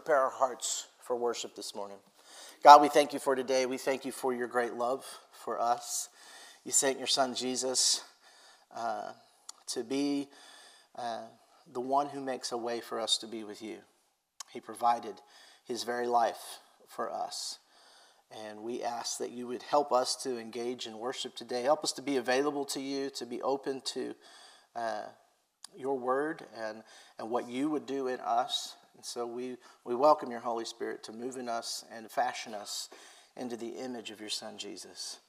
prepare our hearts for worship this morning. God, we thank you for today. We thank you for your great love for us. You sent your son Jesus uh, to be uh, the one who makes a way for us to be with you. He provided his very life for us. And we ask that you would help us to engage in worship today. Help us to be available to you, to be open to uh, your word and, and what you would do in us. And so we, we welcome your Holy Spirit to move in us and fashion us into the image of your Son, Jesus.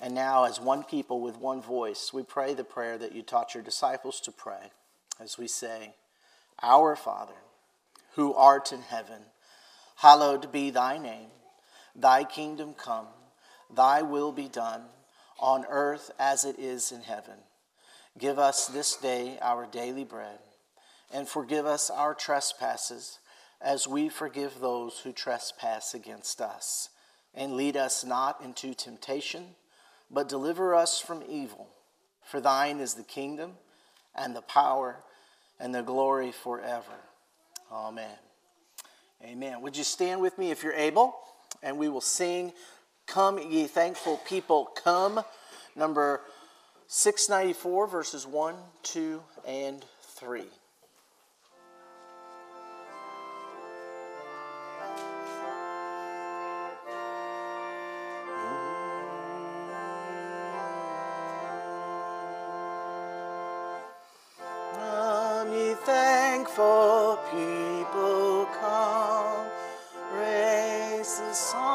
And now, as one people with one voice, we pray the prayer that you taught your disciples to pray as we say, Our Father, who art in heaven, hallowed be thy name. Thy kingdom come, thy will be done, on earth as it is in heaven. Give us this day our daily bread, and forgive us our trespasses, as we forgive those who trespass against us. And lead us not into temptation, but deliver us from evil. For thine is the kingdom, and the power, and the glory forever. Amen. Amen. Would you stand with me if you're able? and we will sing Come, ye thankful people, come. Number 694, verses 1, 2, and 3. Thankful people, come. Raise the song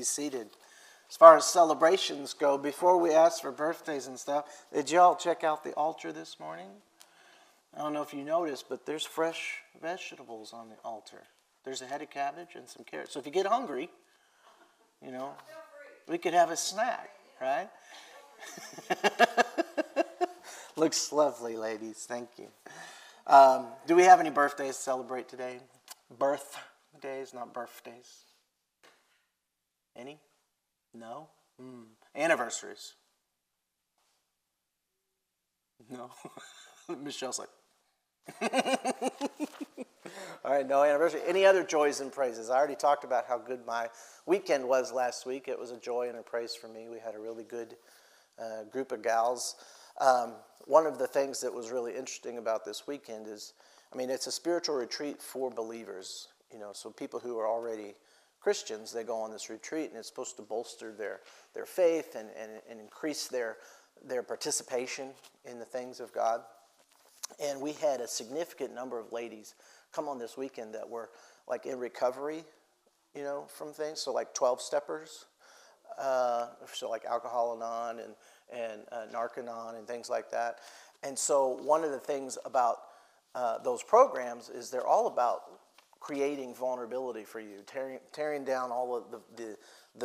be seated. As far as celebrations go, before we ask for birthdays and stuff, did y'all check out the altar this morning? I don't know if you noticed, but there's fresh vegetables on the altar. There's a head of cabbage and some carrots. So if you get hungry, you know, we could have a snack, right? Looks lovely, ladies. Thank you. Um, do we have any birthdays to celebrate today? Birthdays, not birthdays. No? Hmm. Anniversaries? No. Michelle's like, all right, no anniversary. Any other joys and praises? I already talked about how good my weekend was last week. It was a joy and a praise for me. We had a really good uh, group of gals. Um, one of the things that was really interesting about this weekend is, I mean, it's a spiritual retreat for believers. You know, so people who are already Christians, they go on this retreat, and it's supposed to bolster their, their faith and, and, and increase their, their participation in the things of God. And we had a significant number of ladies come on this weekend that were like in recovery, you know, from things. So like 12 steppers, uh, so like Alcohol-Anon and, and uh, Narcanon and things like that. And so one of the things about uh, those programs is they're all about creating vulnerability for you, tearing, tearing down all of the, the,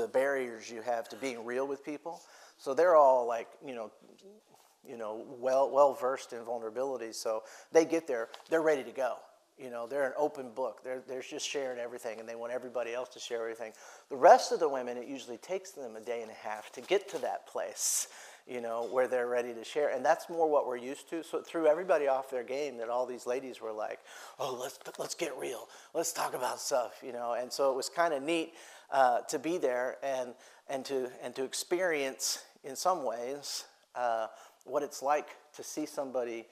the barriers you have to being real with people. So they're all like, you know, you know, well, well versed in vulnerability. So they get there, they're ready to go. You know, they're an open book. They're, they're just sharing everything, and they want everybody else to share everything. The rest of the women, it usually takes them a day and a half to get to that place, you know, where they're ready to share. And that's more what we're used to. So it threw everybody off their game that all these ladies were like, oh, let's, let's get real. Let's talk about stuff, you know. And so it was kind of neat uh, to be there and, and, to, and to experience, in some ways, uh, what it's like to see somebody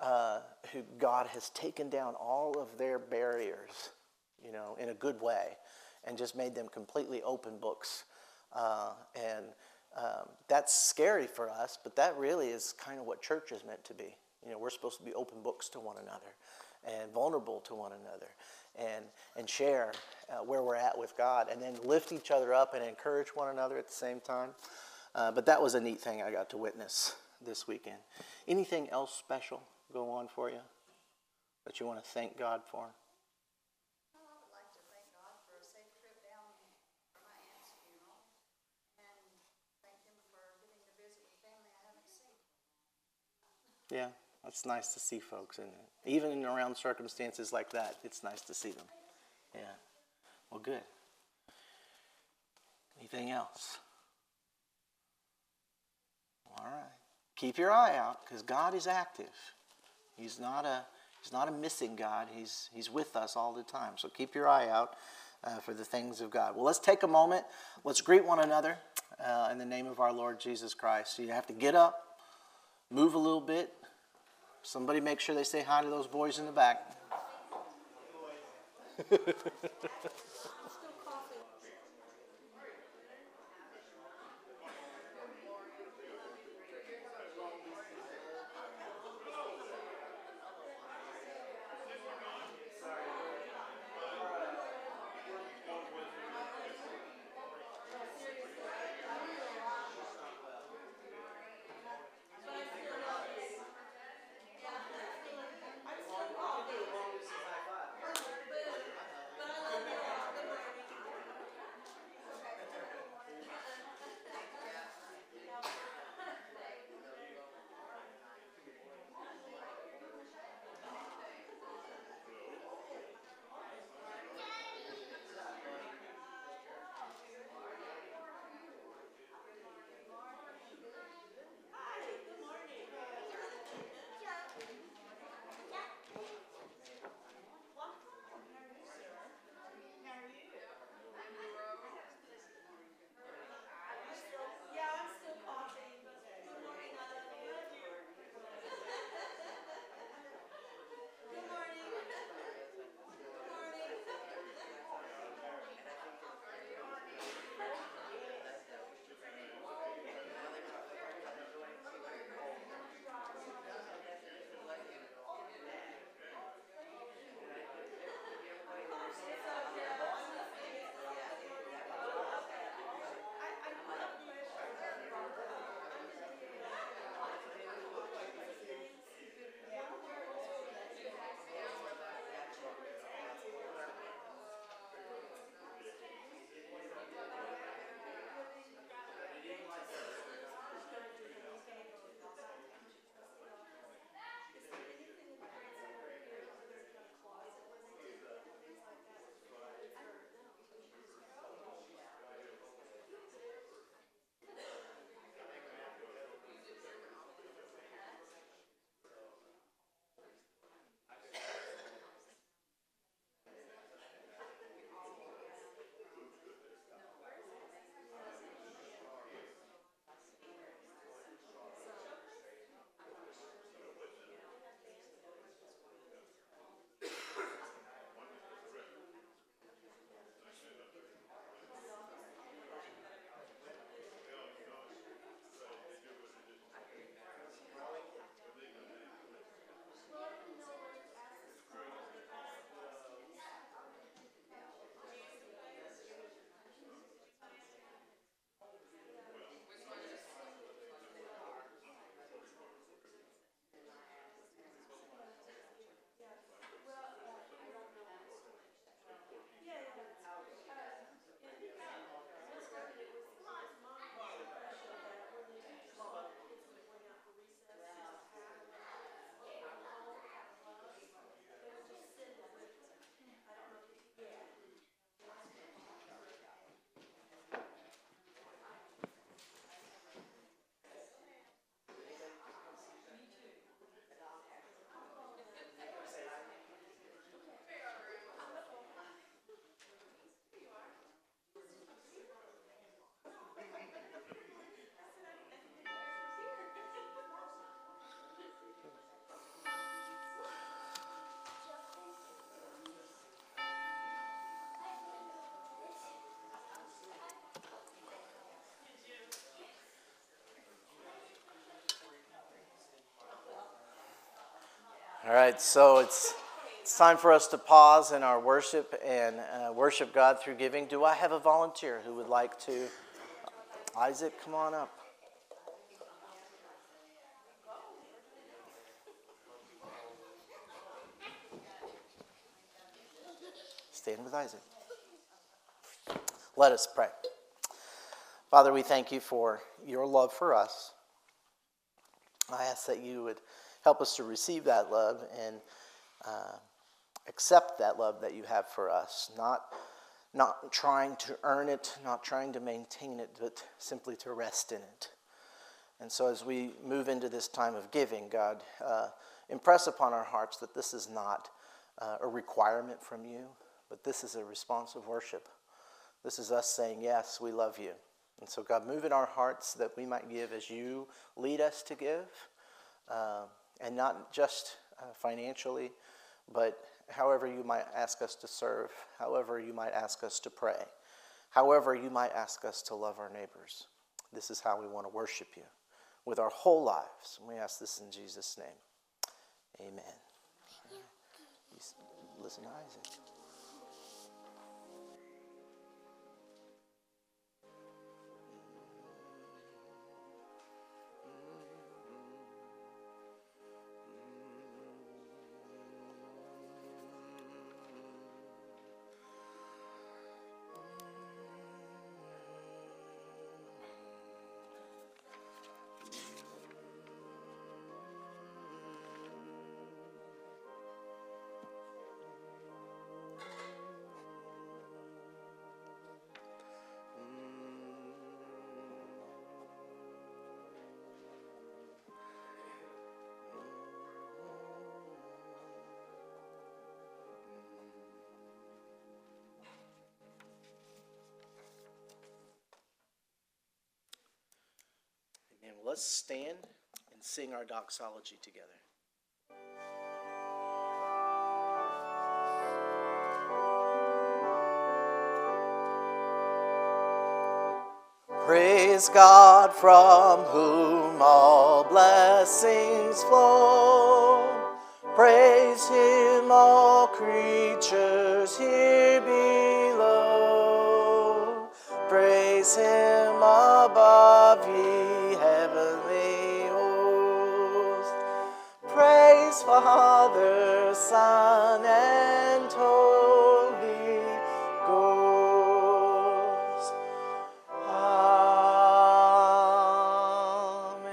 uh, who God has taken down all of their barriers, you know, in a good way, and just made them completely open books. Uh, and um, that's scary for us, but that really is kind of what church is meant to be. You know, we're supposed to be open books to one another and vulnerable to one another and, and share uh, where we're at with God and then lift each other up and encourage one another at the same time. Uh, but that was a neat thing I got to witness this weekend. Anything else special go on for you that you want to thank God for? Yeah, that's nice to see folks, and even in around circumstances like that, it's nice to see them. Yeah. Well, good. Anything else? All right. Keep your eye out because God is active. He's not a He's not a missing God. He's He's with us all the time. So keep your eye out uh, for the things of God. Well, let's take a moment. Let's greet one another uh, in the name of our Lord Jesus Christ. So you have to get up, move a little bit. Somebody make sure they say hi to those boys in the back. All right, so it's it's time for us to pause in our worship and uh, worship God through giving. Do I have a volunteer who would like to? Isaac, come on up. Stand with Isaac. Let us pray. Father, we thank you for your love for us. I ask that you would help us to receive that love and uh, accept that love that you have for us, not, not trying to earn it, not trying to maintain it, but simply to rest in it. And so, as we move into this time of giving, God, uh, impress upon our hearts that this is not uh, a requirement from you, but this is a response of worship. This is us saying, Yes, we love you. And so, God, move in our hearts that we might give as you lead us to give, uh, and not just uh, financially, but however you might ask us to serve, however you might ask us to pray, however you might ask us to love our neighbors. This is how we want to worship you with our whole lives. And we ask this in Jesus' name. Amen. Listen to Isaac. Let's stand and sing our doxology together. Praise God from whom all blessings flow. Praise Him, all creatures here below. Father, Son, and Holy Ghost. Amen.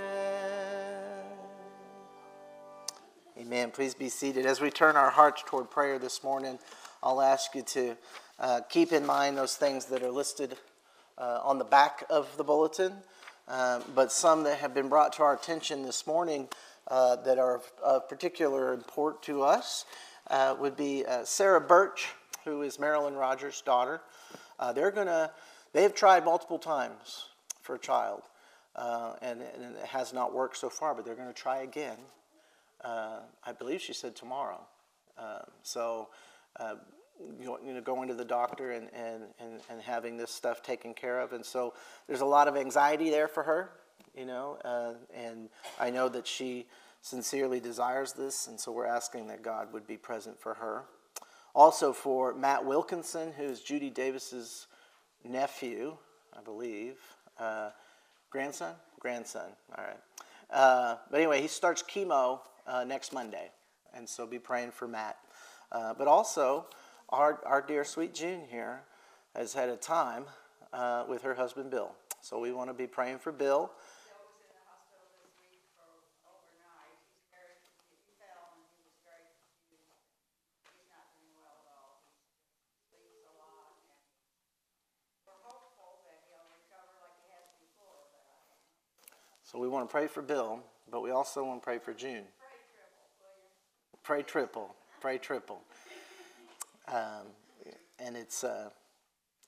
Amen. Please be seated. As we turn our hearts toward prayer this morning, I'll ask you to uh, keep in mind those things that are listed uh, on the back of the bulletin, uh, but some that have been brought to our attention this morning uh, that are of, particular import to us uh, would be uh, Sarah Birch, who is Marilyn Rogers' daughter. Uh, they're gonna. They have tried multiple times for a child, uh, and, and it has not worked so far. But they're going to try again. I believe she said tomorrow. Um, so, you know, going to the doctor and, and, and, and having this stuff taken care of. And so there's a lot of anxiety there for her, you know, uh, and I know that she sincerely desires this, and so we're asking that God would be present for her. Also for Matt Wilkinson, who's Judy Davis's nephew, I believe, uh, grandson, grandson. All right. Uh, but anyway, he starts chemo uh, next Monday, and so be praying for Matt. Uh, but also, our our dear sweet June here has had a time uh, with her husband Bill, so we want to be praying for Bill. So we to pray for Bill, but we also want to pray for June. Pray triple. Pray triple. Um, and it's, uh,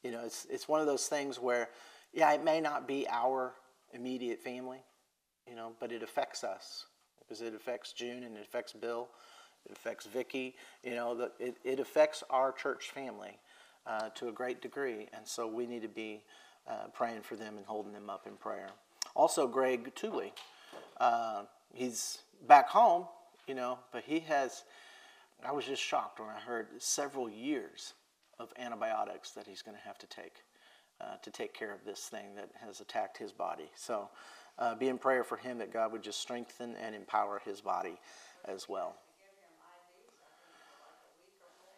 you know, it's, it's one of those things where, yeah, it may not be our immediate family, you know, but it affects us because it affects June and it affects Bill, it affects Vicky. You know, the, it, it affects our church family uh, to a great degree, and so we need to be uh, praying for them and holding them up in prayer. Also, Greg Tooley, uh, he's back home you know, but he has, I was just shocked when I heard several years of antibiotics that he's going to have to take uh, to take care of this thing that has attacked his body. So uh, be in prayer for him that God would just strengthen and empower his body as well.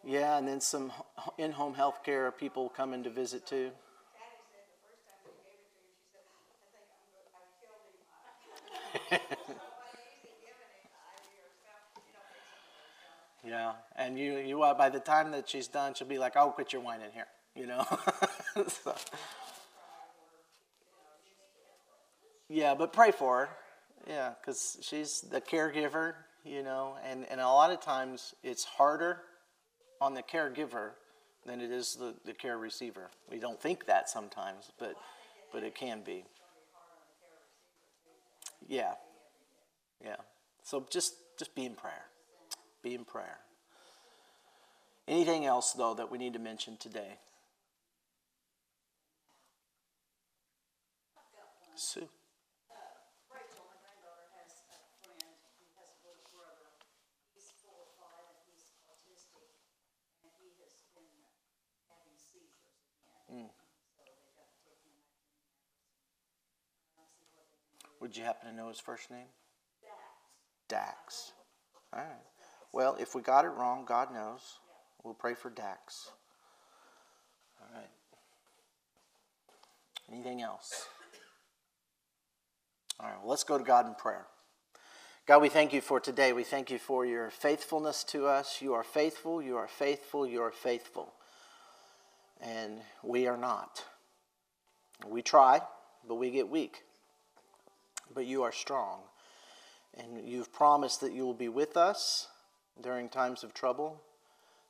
Yeah, and then some in home health care people coming to visit too. yeah, and you, you uh, by the time that she's done, she'll be like, "I'll quit your wine in here," you know. so. Yeah, but pray for her. Yeah, because she's the caregiver, you know, and, and a lot of times it's harder on the caregiver than it is the, the care receiver. We don't think that sometimes, but but it can be. Yeah. Yeah. So just just be in prayer. Be in prayer. Anything else though that we need to mention today? Sue. Mm. Would you happen to know his first name? Dax. Dax. All right. Well, if we got it wrong, God knows. We'll pray for Dax. All right. Anything else? All right, well, let's go to God in prayer. God, we thank you for today. We thank you for your faithfulness to us. You are faithful, you are faithful, you are faithful. And we are not. We try, but we get weak but you are strong. And you've promised that you will be with us during times of trouble,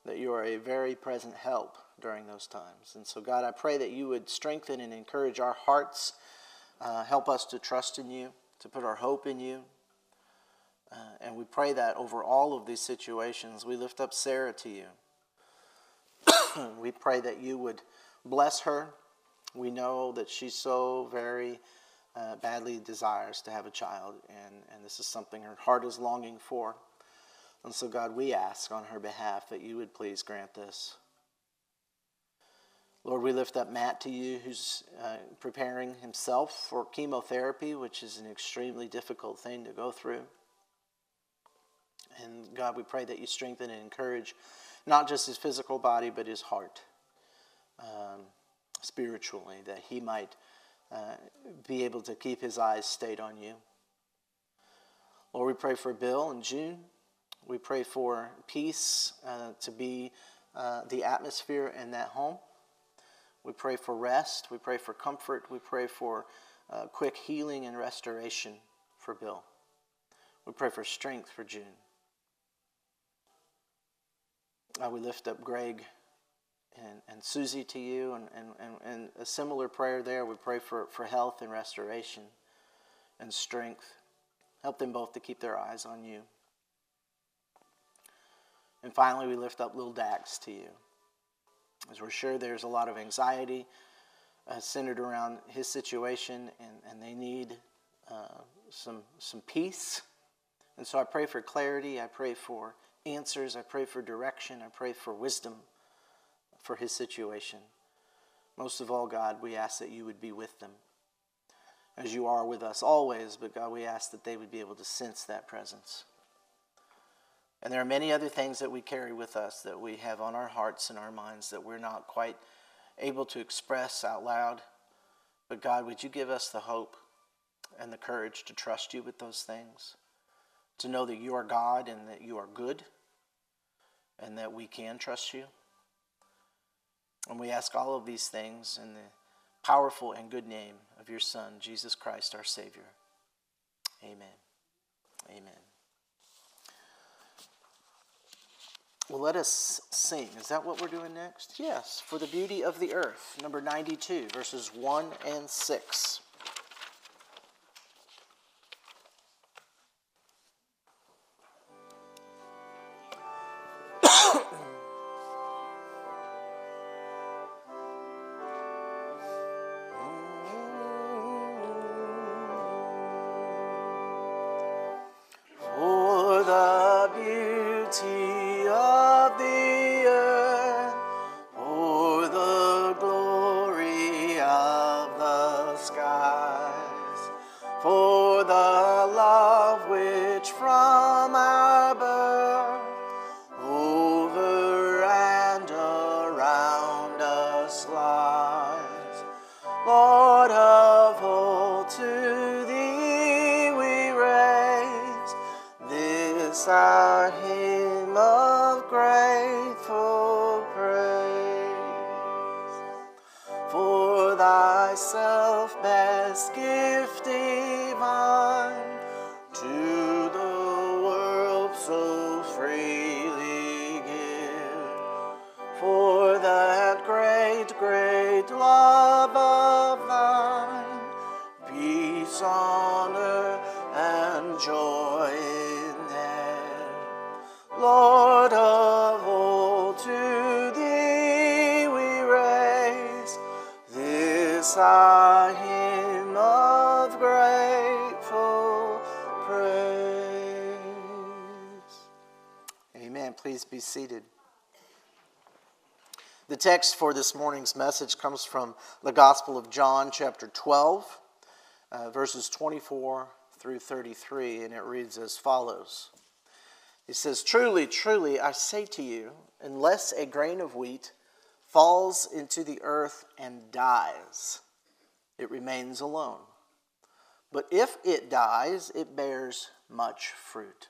that you are a very present help during those times. And so, God, I pray that you would strengthen and encourage our hearts, uh, help us to trust in you, to put our hope in you. Uh, and we pray that over all of these situations. We lift up Sarah to you. we pray that you would bless her. We know that she's so very uh, badly desires to have a child, and, and this is something her heart is longing for. And so, God, we ask on her behalf that you would please grant this. Lord, we lift up Matt to you, who's uh, preparing himself for chemotherapy, which is an extremely difficult thing to go through. And God, we pray that you strengthen and encourage not just his physical body, but his heart um, spiritually, that he might uh, be able to keep his eyes stayed on you. Lord, we pray for Bill and June. We pray for peace uh, to be uh, the atmosphere in that home. We pray for rest. We pray for comfort. We pray for uh, quick healing and restoration for Bill. We pray for strength for June. Uh, we lift up Greg and, and Susie to you, and, and, and, a similar prayer there. We pray for, for health and restoration and strength. Help them both to keep their eyes on you. And finally, we lift up little Dax to you. As we're sure there's a lot of anxiety uh, centered around his situation, and, and they need uh, some, some peace. And so I pray for clarity. I pray for answers. I pray for direction. I pray for wisdom for his situation. Most of all, God, we ask that you would be with them as you are with us always, but God, we ask that they would be able to sense that presence. And there are many other things that we carry with us that we have on our hearts and our minds that we're not quite able to express out loud. But God, would you give us the hope and the courage to trust you with those things? To know that you are God and that you are good and that we can trust you? And we ask all of these things in the powerful and good name of your Son, Jesus Christ, our Savior. Amen. Amen. Well, let us sing. Is that what we're doing next? Yes, for the beauty of the earth, number 92, verses 1 and 6. Seated. The text for this morning's message comes from the Gospel of John, chapter 12, uh, verses 24 through 33, and it reads as follows. He says, Truly, truly, I say to you, unless a grain of wheat falls into the earth and dies, it remains alone. But if it dies, it bears much fruit.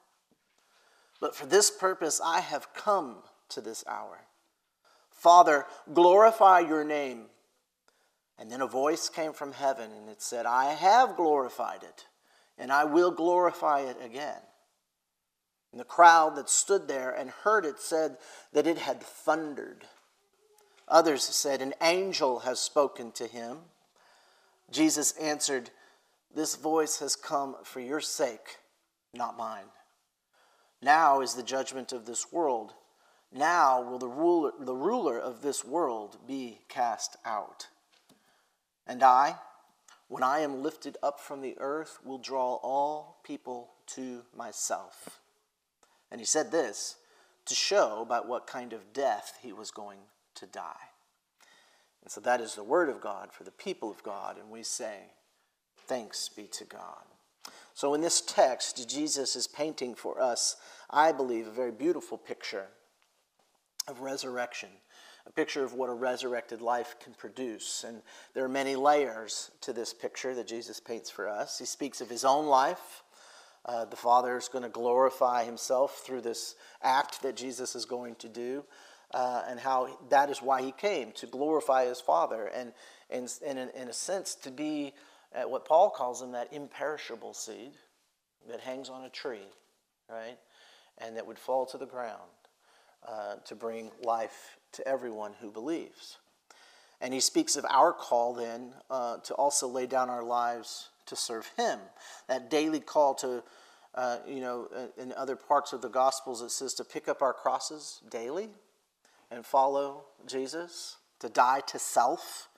But for this purpose I have come to this hour. Father, glorify your name. And then a voice came from heaven, and it said, I have glorified it, and I will glorify it again. And the crowd that stood there and heard it said that it had thundered. Others said, An angel has spoken to him. Jesus answered, This voice has come for your sake, not mine. Now is the judgment of this world. Now will the ruler, the ruler of this world be cast out. And I, when I am lifted up from the earth, will draw all people to myself. And he said this to show by what kind of death he was going to die. And so that is the word of God for the people of God, and we say, Thanks be to God. So in this text, Jesus is painting for us, I believe, a very beautiful picture of resurrection, a picture of what a resurrected life can produce. And there are many layers to this picture that Jesus paints for us. He speaks of his own life. Uh, the Father is going to glorify himself through this act that Jesus is going to do, uh, and how that is why he came to glorify his Father, and, and, and in, in a sense, to be at what Paul calls him that imperishable seed that hangs on a tree, right? And that would fall to the ground uh, to bring life to everyone who believes. And he speaks of our call then uh, to also lay down our lives to serve him. That daily call to, uh, you know, in other parts of the Gospels, it says to pick up our crosses daily and follow Jesus, to die to self,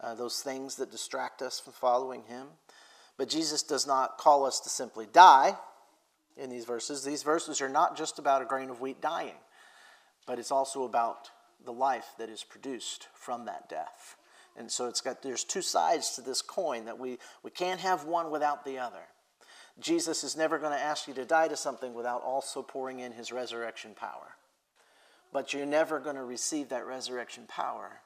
uh, those things that distract us from following him. But Jesus does not call us to simply die in these verses. These verses are not just about a grain of wheat dying but it's also about the life that is produced from that death. And so it's got there's two sides to this coin that we, we can't have one without the other. Jesus is never going to ask you to die to something without also pouring in his resurrection power. But you're never going to receive that resurrection power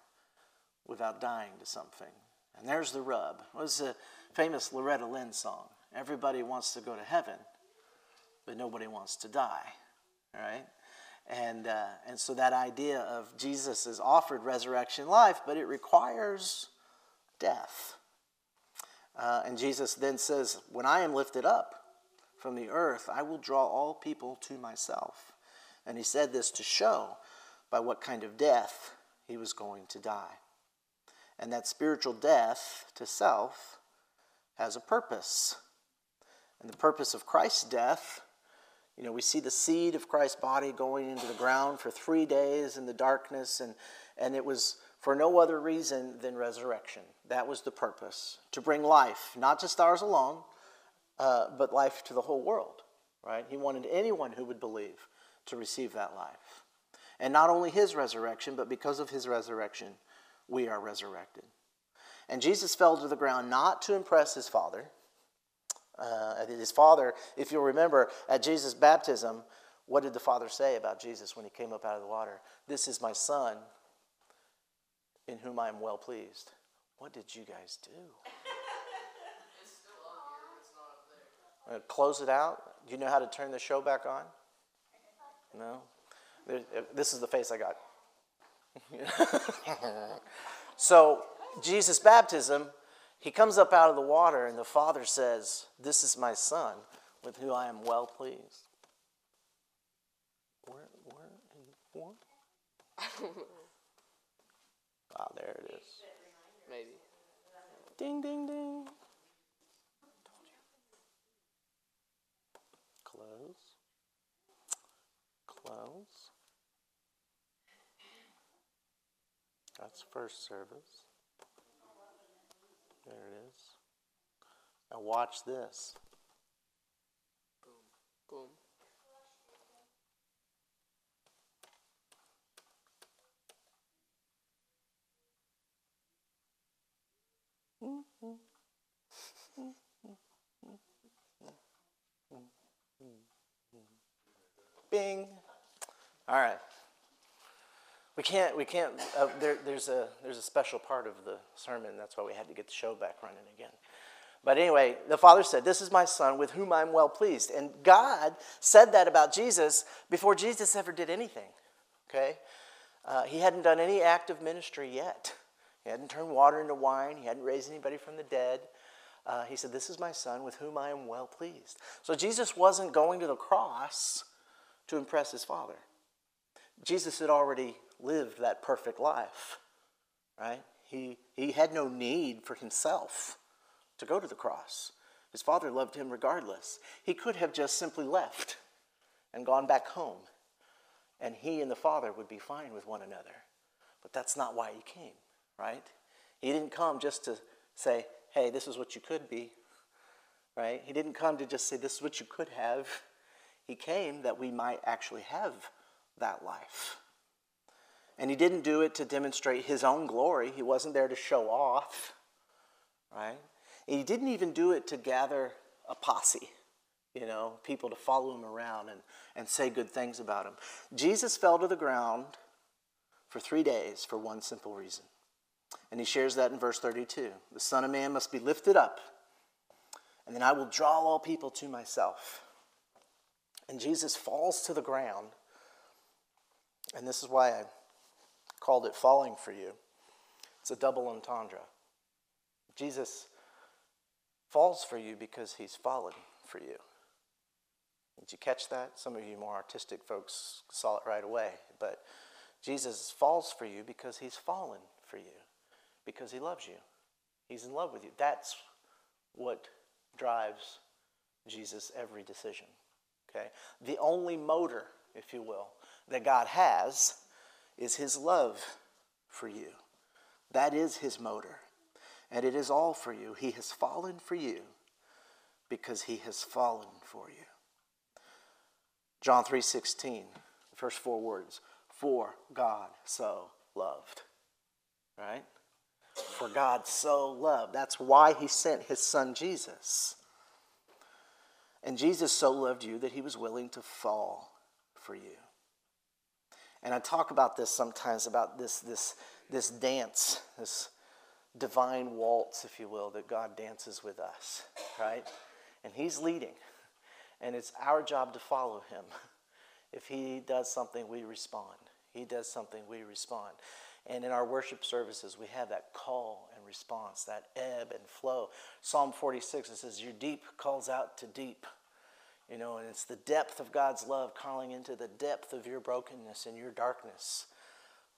without dying to something. And there's the rub. What's the famous Loretta Lynn song? Everybody wants to go to heaven, but nobody wants to die. Right? And, uh, and so that idea of Jesus is offered resurrection life, but it requires death. Uh, and Jesus then says, When I am lifted up from the earth, I will draw all people to myself. And he said this to show by what kind of death he was going to die. And that spiritual death to self has a purpose. And the purpose of Christ's death you know, we see the seed of Christ's body going into the ground for three days in the darkness, and, and it was for no other reason than resurrection. That was the purpose to bring life, not just ours alone, uh, but life to the whole world, right? He wanted anyone who would believe to receive that life. And not only his resurrection, but because of his resurrection, we are resurrected. And Jesus fell to the ground not to impress his Father. Uh, his Father, if you'll remember, at Jesus' baptism, what did the Father say about Jesus when he came up out of the water? This is my Son in whom I am well pleased. What did you guys do? Uh, close it out. Do you know how to turn the show back on? No? Uh, this is the face I got. so, Jesus' baptism, he comes up out of the water, and the Father says, This is my Son, with whom I am well pleased. Where, where, what? ah, there it is. Maybe. Ding, ding, ding. Close. Close. That's first service. There it is. Now watch this. Boom. Bing. All right. We can't. We can't. Uh, there, there's a there's a special part of the sermon. That's why we had to get the show back running again. But anyway, the Father said, "This is my Son, with whom I'm well pleased." And God said that about Jesus before Jesus ever did anything. Okay, uh, he hadn't done any active ministry yet. He hadn't turned water into wine. He hadn't raised anybody from the dead. Uh, he said, "This is my Son, with whom I am well pleased." So Jesus wasn't going to the cross to impress his Father. Jesus had already lived that perfect life, right? He, he had no need for himself to go to the cross. His father loved him regardless. He could have just simply left and gone back home, and he and the father would be fine with one another. But that's not why he came, right? He didn't come just to say, hey, this is what you could be, right? He didn't come to just say, this is what you could have. He came that we might actually have that life. And he didn't do it to demonstrate his own glory. He wasn't there to show off, right? And he didn't even do it to gather a posse, you know, people to follow him around and, and say good things about him. Jesus fell to the ground for three days for one simple reason. And he shares that in verse 32. The Son of Man must be lifted up, and then I will draw all people to myself. And Jesus falls to the ground. And this is why I called it falling for you. It's a double entendre. Jesus falls for you because he's fallen for you. Did you catch that? Some of you more artistic folks saw it right away. But Jesus falls for you because he's fallen for you, because he loves you. He's in love with you. That's what drives Jesus' every decision. Okay? The only motor, if you will, that God has is his love for you. That is his motor. And it is all for you. He has fallen for you because he has fallen for you. John 3:16, the first four words, for God so loved. Right? For God so loved. That's why he sent his son Jesus. And Jesus so loved you that he was willing to fall for you. And I talk about this sometimes about this, this, this dance, this divine waltz, if you will, that God dances with us, right? And He's leading. And it's our job to follow Him. If He does something, we respond. He does something, we respond. And in our worship services, we have that call and response, that ebb and flow. Psalm 46, it says, Your deep calls out to deep. You know, and it's the depth of God's love calling into the depth of your brokenness and your darkness.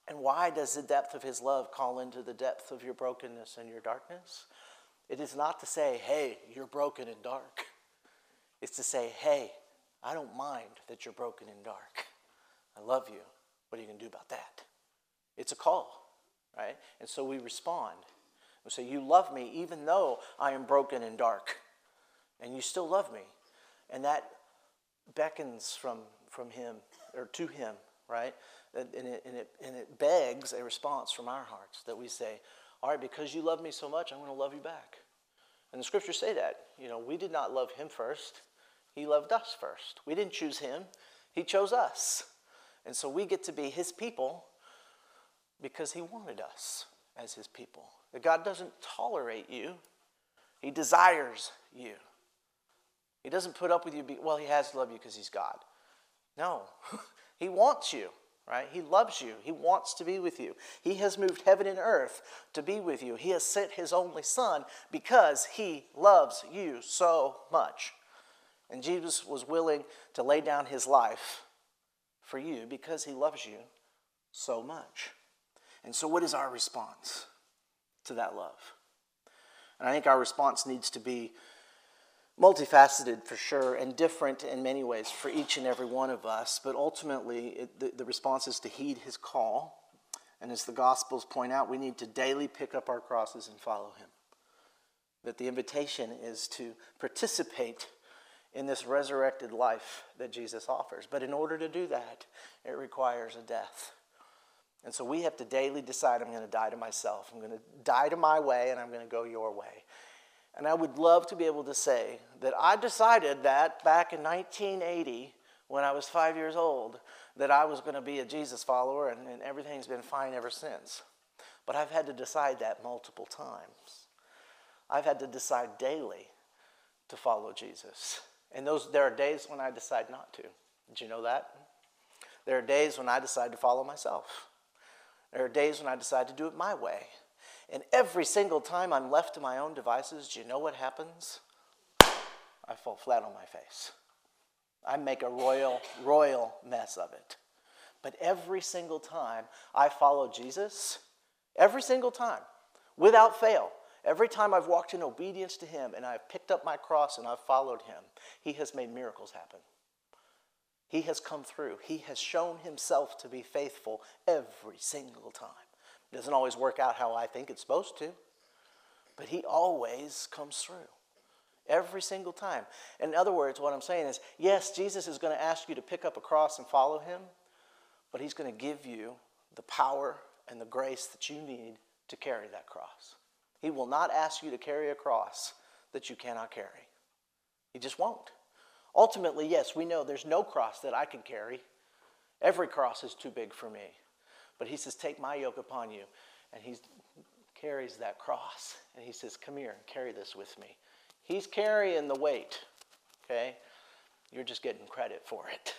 And why does the depth of His love call into the depth of your brokenness and your darkness? It is not to say, hey, you're broken and dark. It's to say, hey, I don't mind that you're broken and dark. I love you. What are you going to do about that? It's a call. right? And so we respond. We say, You love me even though I am broken and dark, and you still love me. And that beckons from, from Him or to Him, right? And it, and, it, and it begs a response from our hearts that we say, All right, because you love me so much, I'm going to love you back. And the scriptures say that. You know, we did not love Him first, He loved us first. We didn't choose Him, He chose us. And so we get to be His people because He wanted us as His people. That God doesn't tolerate you, He desires you. He doesn't put up with you, well, He has to love you because He's God. No, He wants you, right? He loves you. He wants to be with you. He has moved heaven and earth to be with you. He has sent His only Son because He loves you so much. And Jesus was willing to lay down His life for you because He loves you so much. And so, what is our response to that love? And I think our response needs to be multifaceted for sure and different in many ways for each and every one of us. But ultimately, it, the, the response is to heed his call. And as the Gospels point out, we need to daily pick up our crosses and follow him. That the invitation is to participate in this resurrected life that Jesus offers. But in order to do that, it requires a death. And so we have to daily decide I'm going to die to myself. I'm going to die to my way and I'm going to go your way. And I would love to be able to say that I decided that back in 1980 when I was five years old that I was going to be a Jesus follower and, and everything's been fine ever since. But I've had to decide that multiple times. I've had to decide daily to follow Jesus. And those, there are days when I decide not to. Did you know that? There are days when I decide to follow myself. There are days when I decide to do it my way. And every single time I'm left to my own devices, do you know what happens? I fall flat on my face. I make a royal, royal mess of it. But every single time I follow Jesus, every single time, without fail, every time I've walked in obedience to Him and I've picked up my cross and I've followed Him, He has made miracles happen. He has come through. He has shown himself to be faithful every single time. It doesn't always work out how I think it's supposed to, but he always comes through. Every single time. In other words, what I'm saying is yes, Jesus is going to ask you to pick up a cross and follow him, but he's going to give you the power and the grace that you need to carry that cross. He will not ask you to carry a cross that you cannot carry. He just won't. Ultimately, yes, we know there's no cross that I can carry. Every cross is too big for me. But he says, Take my yoke upon you. And he carries that cross. And he says, Come here carry this with me. He's carrying the weight, okay? You're just getting credit for it.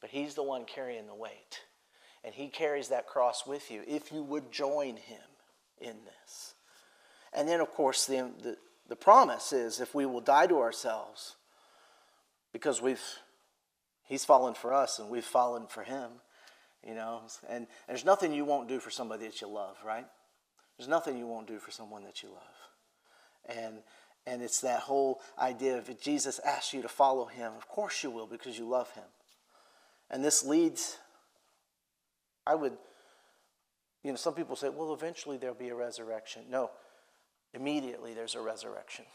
But he's the one carrying the weight. And he carries that cross with you if you would join him in this. And then, of course, the, the, the promise is if we will die to ourselves, because we've he's fallen for us and we've fallen for him you know? And, there's nothing you won't do for somebody that you love right? There's nothing you won't do for someone that you love. And and it's that whole idea of if jesus asks you to follow him of course you will because you love him. And this leads i would you know some people say well eventually there'll be a resurrection. No immediately there's a resurrection.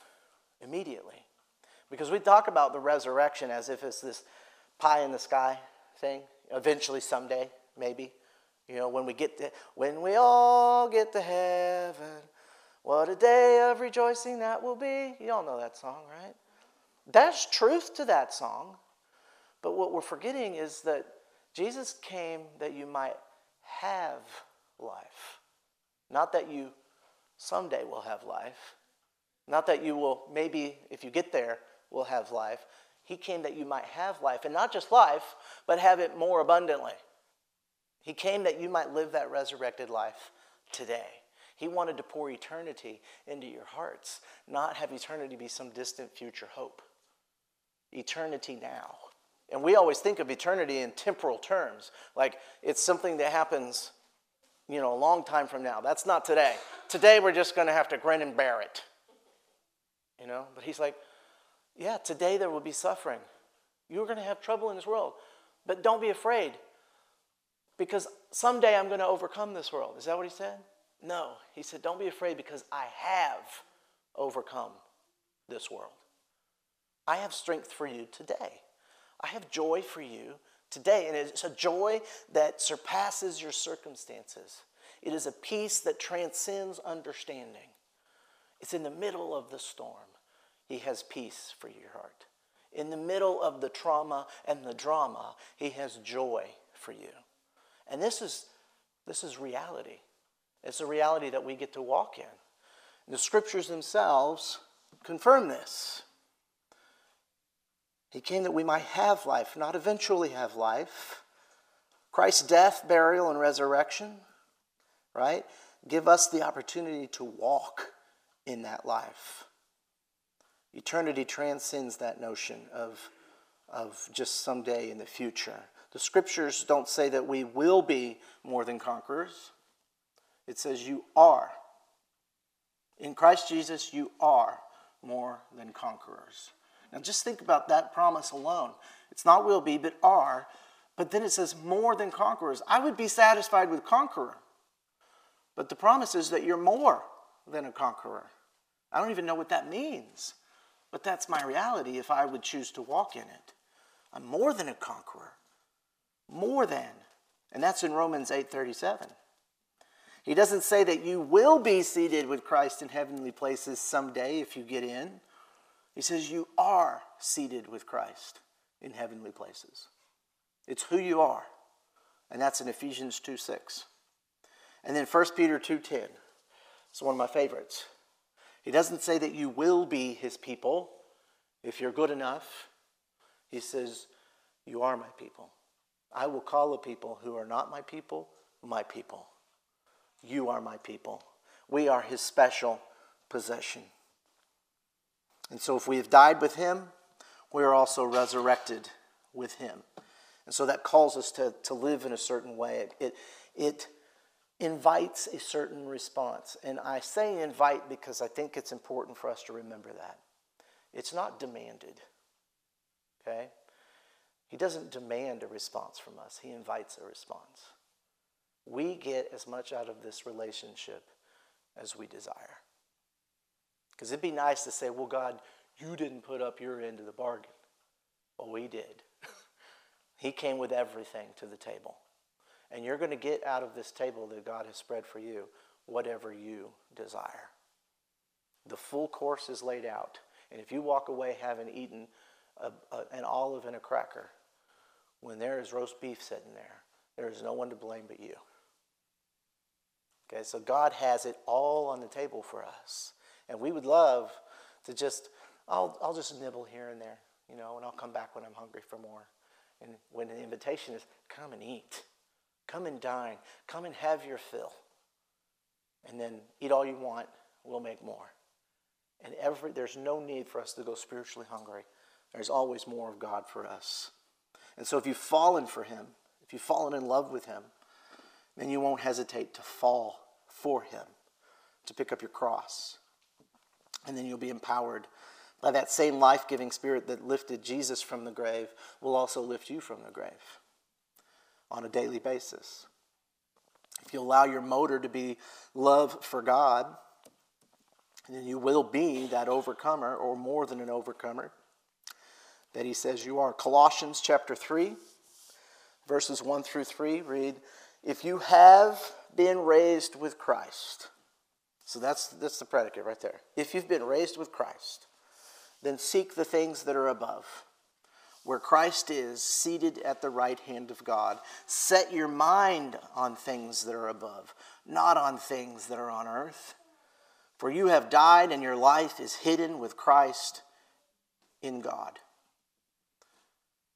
Immediately. Because we talk about the resurrection as if it's this pie in the sky thing, eventually, someday, maybe. You know, when we get to, when we all get to heaven, what a day of rejoicing that will be. You all know that song, right? There's truth to that song. But what we're forgetting is that Jesus came that you might have life. Not that you someday will have life. Not that you will, maybe if you get there, will have life. He came that you might have life, and not just life, but have it more abundantly. He came that you might live that resurrected life today. He wanted to pour eternity into your hearts, not have eternity be some distant future hope. Eternity now. And we always think of eternity in temporal terms, like it's something that happens, you know, a long time from now. That's not today. Today we're just going to have to grin and bear it. You know, but he's like, yeah, today there will be suffering. You're going to have trouble in this world. But don't be afraid because someday I'm going to overcome this world. Is that what he said? No, he said, don't be afraid because I have overcome this world. I have strength for you today. I have joy for you today. And it's a joy that surpasses your circumstances. It is a peace that transcends understanding. It's in the middle of the storm. He has peace for your heart. In the middle of the trauma and the drama, He has joy for you. And this is, this is reality. It's a reality that we get to walk in. The scriptures themselves confirm this. He came that we might have life, not eventually have life. Christ's death, burial, and resurrection, right, give us the opportunity to walk in that life. Eternity transcends that notion of, of just someday in the future. The scriptures don't say that we will be more than conquerors, it says you are. In Christ Jesus, you are more than conquerors. Now just think about that promise alone. It's not will be, but are. But then it says more than conquerors. I would be satisfied with conqueror. But the promise is that you're more than a conqueror. I don't even know what that means. But that's my reality if I would choose to walk in it. I'm more than a conqueror. More than. And that's in Romans 8:37. He doesn't say that you will be seated with Christ in heavenly places someday if you get in. He says you are seated with Christ in heavenly places. It's who you are. And that's in Ephesians 2 6. And then 1 Peter 2.10. It's one of my favorites. He doesn't say that you will be his people if you're good enough. He says, You are my people. I will call a people who are not my people, my people. You are my people. We are his special possession. And so, if we have died with him, we are also resurrected with him. And so that calls us to, to live in a certain way. It, it invites a certain response. And I say invite because I think it's important for us to remember that. It's not demanded. Okay? He doesn't demand a response from us, He invites a response. We get as much out of this relationship as we desire. Because it'd be nice to say, well, God, you didn't put up your end of the bargain. Well, we did. he came with everything to the table. And you're going to get out of this table that God has spread for you whatever you desire. The full course is laid out. And if you walk away having eaten a, a, an olive and a cracker, when there is roast beef sitting there, there is no one to blame but you. Okay, so God has it all on the table for us. And we would love to just, I'll, I'll just nibble here and there, you know, and I'll come back when I'm hungry for more. And when the invitation is, come and eat, come and dine, come and have your fill. And then eat all you want, we'll make more. And every, there's no need for us to go spiritually hungry. There's always more of God for us. And so if you've fallen for Him, if you've fallen in love with Him, then you won't hesitate to fall for Him, to pick up your cross, and then you'll be empowered by that same life giving spirit that lifted Jesus from the grave, will also lift you from the grave on a daily basis. If you allow your motor to be love for God, then you will be that overcomer or more than an overcomer that he says you are. Colossians chapter 3, verses 1 through 3 read, If you have been raised with Christ, so that's, that's the predicate right there. If you've been raised with Christ, then seek the things that are above, where Christ is seated at the right hand of God. Set your mind on things that are above, not on things that are on earth. For you have died, and your life is hidden with Christ in God.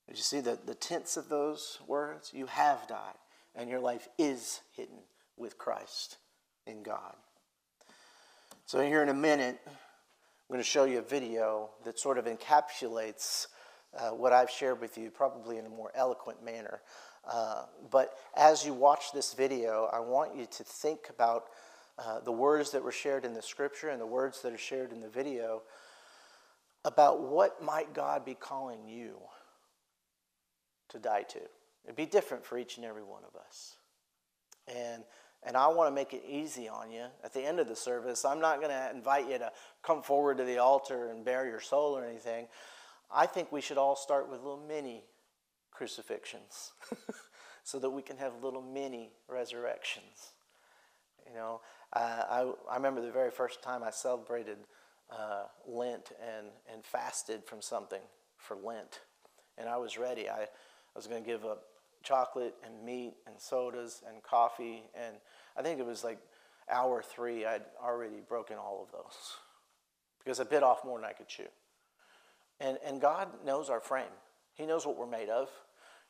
Did you see the, the tense of those words? You have died, and your life is hidden with Christ in God. So, here in a minute, I'm going to show you a video that sort of encapsulates uh, what I've shared with you, probably in a more eloquent manner. Uh, but as you watch this video, I want you to think about uh, the words that were shared in the scripture and the words that are shared in the video about what might God be calling you to die to. It'd be different for each and every one of us. And And I want to make it easy on you at the end of the service. I'm not going to invite you to come forward to the altar and bare your soul or anything. I think we should all start with little mini crucifixions so that we can have little mini resurrections. You know, uh, I, I remember the very first time I celebrated uh, Lent and, and fasted from something for Lent. And I was ready. I, I was going to give up chocolate and meat and sodas and coffee. And I think it was like hour three, I'd already broken all of those because I bit off more than I could chew. And, and God knows our frame, He knows what we're made of.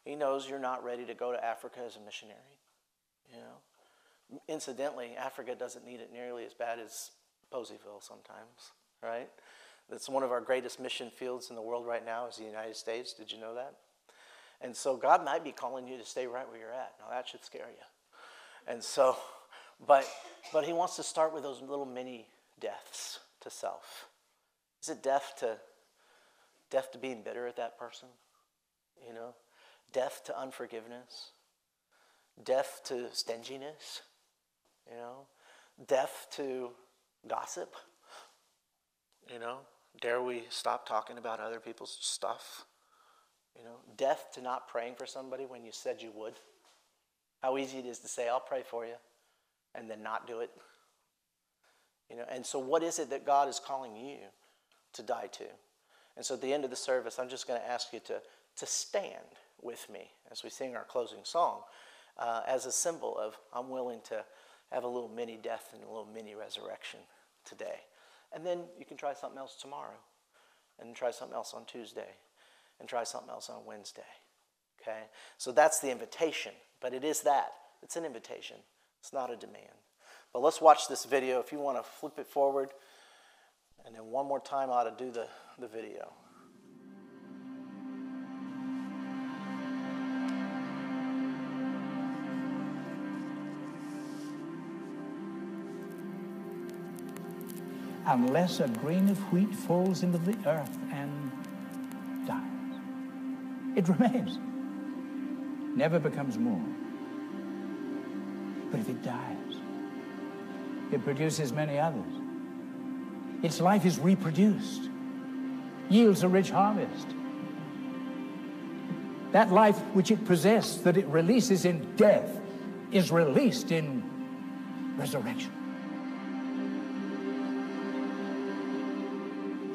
He knows you're not ready to go to Africa as a missionary. You know, incidentally, Africa doesn't need it nearly as bad as Poseyville sometimes, right? That's one of our greatest mission fields in the world right now is the United States. Did you know that? And so God might be calling you to stay right where you're at. Now that should scare you. And so, but but He wants to start with those little mini deaths to self. Is it death to death to being bitter at that person? You know, death to unforgiveness, death to stinginess, you know, death to gossip. You know, dare we stop talking about other people's stuff? You know, death to not praying for somebody when you said you would. How easy it is to say, I'll pray for you, and then not do it. You know, and so what is it that God is calling you to die to? And so at the end of the service, I'm just going to ask you to, to stand with me as we sing our closing song uh, as a symbol of I'm willing to have a little mini death and a little mini resurrection today. And then you can try something else tomorrow, and try something else on Tuesday, and try something else on Wednesday. Okay? So that's the invitation, but it is that. It's an invitation, it's not a demand. But let's watch this video. If you want to flip it forward, and then one more time, I ought to do the, the video. unless a grain of wheat falls into the earth and dies. It remains, never becomes more. But if it dies, it produces many others. Its life is reproduced, yields a rich harvest. That life which it possessed, that it releases in death, is released in resurrection.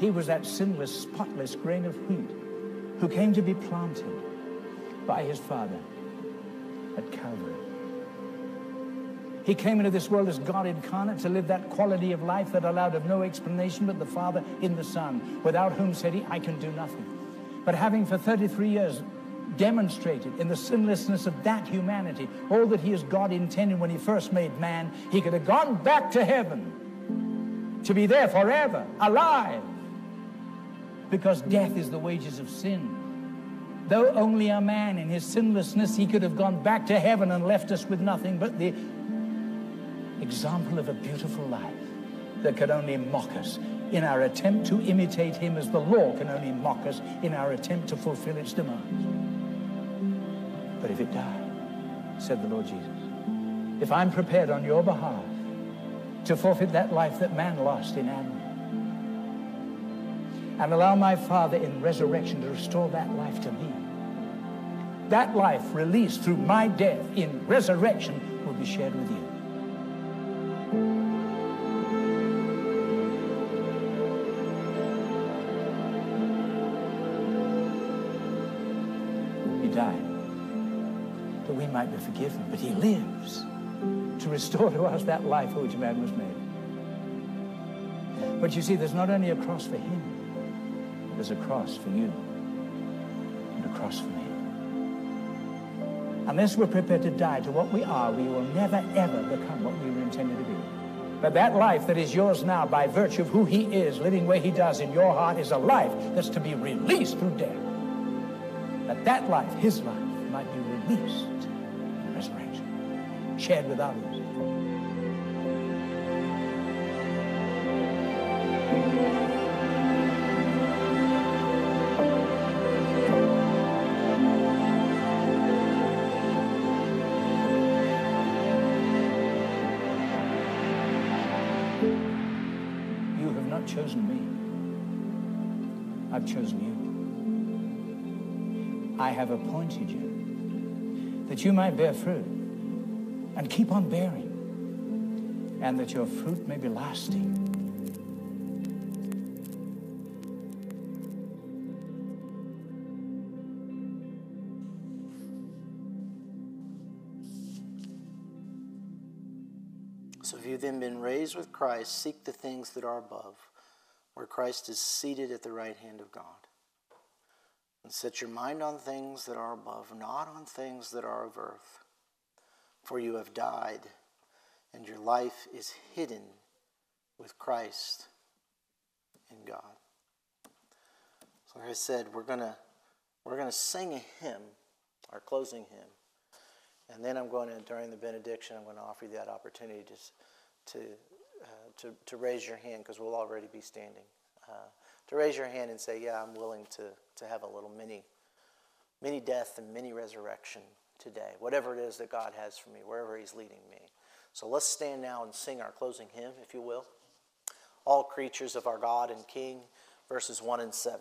He was that sinless, spotless grain of wheat who came to be planted by his Father at Calvary. He came into this world as God incarnate to live that quality of life that allowed of no explanation but the Father in the Son, without whom, said he, I can do nothing. But having for 33 years demonstrated in the sinlessness of that humanity all that he as God intended when he first made man, he could have gone back to heaven to be there forever, alive, because death is the wages of sin. Though only a man in his sinlessness, he could have gone back to heaven and left us with nothing but the example of a beautiful life that could only mock us in our attempt to imitate him as the law can only mock us in our attempt to fulfill its demands. But if it died, said the Lord Jesus, if I'm prepared on your behalf to forfeit that life that man lost in Adam, and allow my Father in resurrection to restore that life to me. That life released through my death in resurrection will be shared with you. He died that we might be forgiven, but he lives to restore to us that life for which man was made. But you see, there's not only a cross for him, there's a cross for you and a cross for me. Unless we're prepared to die to what we are, we will never, ever become what we were intended to be. But that life that is yours now by virtue of who he is, living where he does in your heart, is a life that's to be released through death. That that life, his life, might be released in resurrection, shared with others. Not chosen me. I've chosen you. I have appointed you that you might bear fruit and keep on bearing, and that your fruit may be lasting. So if you've then been raised with Christ, seek the things that are above, where Christ is seated at the right hand of God. And set your mind on things that are above, not on things that are of earth. For you have died, and your life is hidden with Christ in God. So like I said, we're gonna we're gonna sing a hymn, our closing hymn. And then I'm going to, during the benediction, I'm going to offer you that opportunity to, to, uh, to, to raise your hand because we'll already be standing. Uh, to raise your hand and say, Yeah, I'm willing to, to have a little mini, mini death and mini resurrection today, whatever it is that God has for me, wherever He's leading me. So let's stand now and sing our closing hymn, if you will. All creatures of our God and King, verses 1 and 7.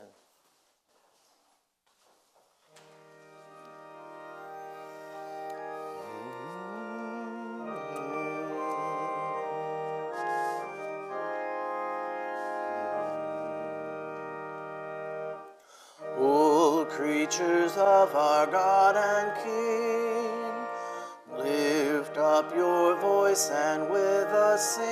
Voice and with us sing.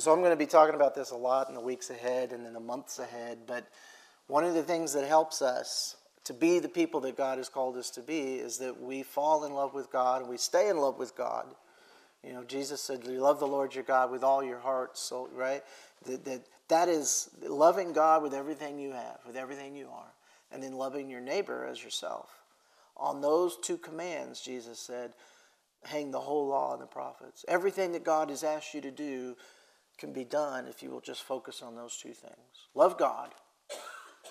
And so I'm going to be talking about this a lot in the weeks ahead and in the months ahead. But one of the things that helps us to be the people that God has called us to be is that we fall in love with God and we stay in love with God. You know, Jesus said, "You love the Lord your God with all your heart, soul." Right? That that, that is loving God with everything you have, with everything you are, and then loving your neighbor as yourself. On those two commands, Jesus said, hang the whole law and the prophets. Everything that God has asked you to do can be done if you will just focus on those two things love God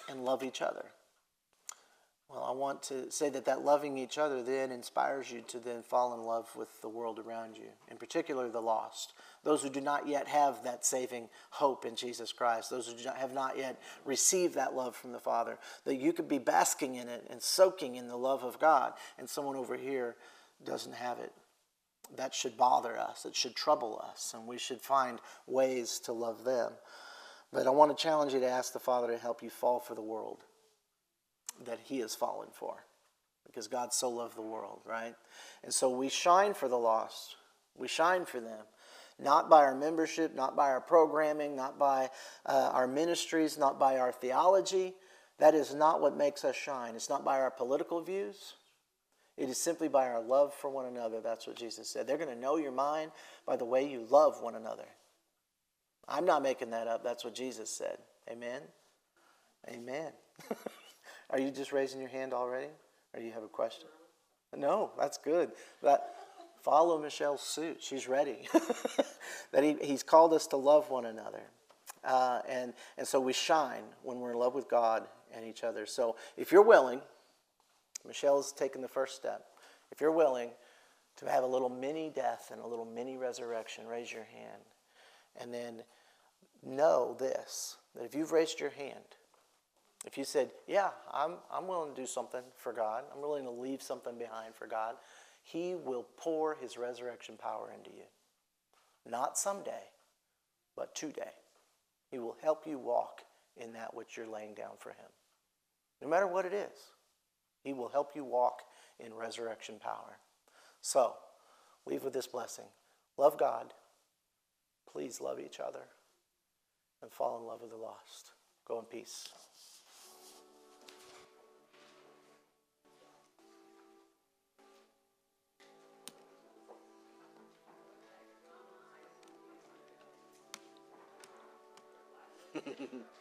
and love each other. Well, I want to say that that loving each other then inspires you to then fall in love with the world around you, in particular the lost, those who do not yet have that saving hope in Jesus Christ, those who not, have not yet received that love from the Father, that you could be basking in it and soaking in the love of God, and someone over here doesn't have it. That should bother us, it should trouble us, and we should find ways to love them. But I want to challenge you to ask the Father to help you fall for the world that he has fallen for because God so loved the world, right? And so we shine for the lost. We shine for them, not by our membership, not by our programming, not by uh, our ministries, not by our theology. That is not what makes us shine. It's not by our political views. It is simply by our love for one another. That's what Jesus said. They're going to know your mind by the way you love one another. I'm not making that up. That's what Jesus said. Amen. Amen. Are you just raising your hand already? Or do you have a question? No, that's good. That follow Michelle's suit. She's ready. that he, he's called us to love one another. Uh, and, and so we shine when we're in love with God and each other. So if you're willing, Michelle's taken the first step. If you're willing to have a little mini death and a little mini resurrection, raise your hand. And then know this that if you've raised your hand, if you said, Yeah, I'm, I'm willing to do something for God, I'm willing to leave something behind for God, He will pour His resurrection power into you. Not someday, but today. He will help you walk in that which you're laying down for Him. No matter what it is, He will help you walk in resurrection power. So, leave with this blessing love God, please love each other, and fall in love with the lost. Go in peace. Michelle.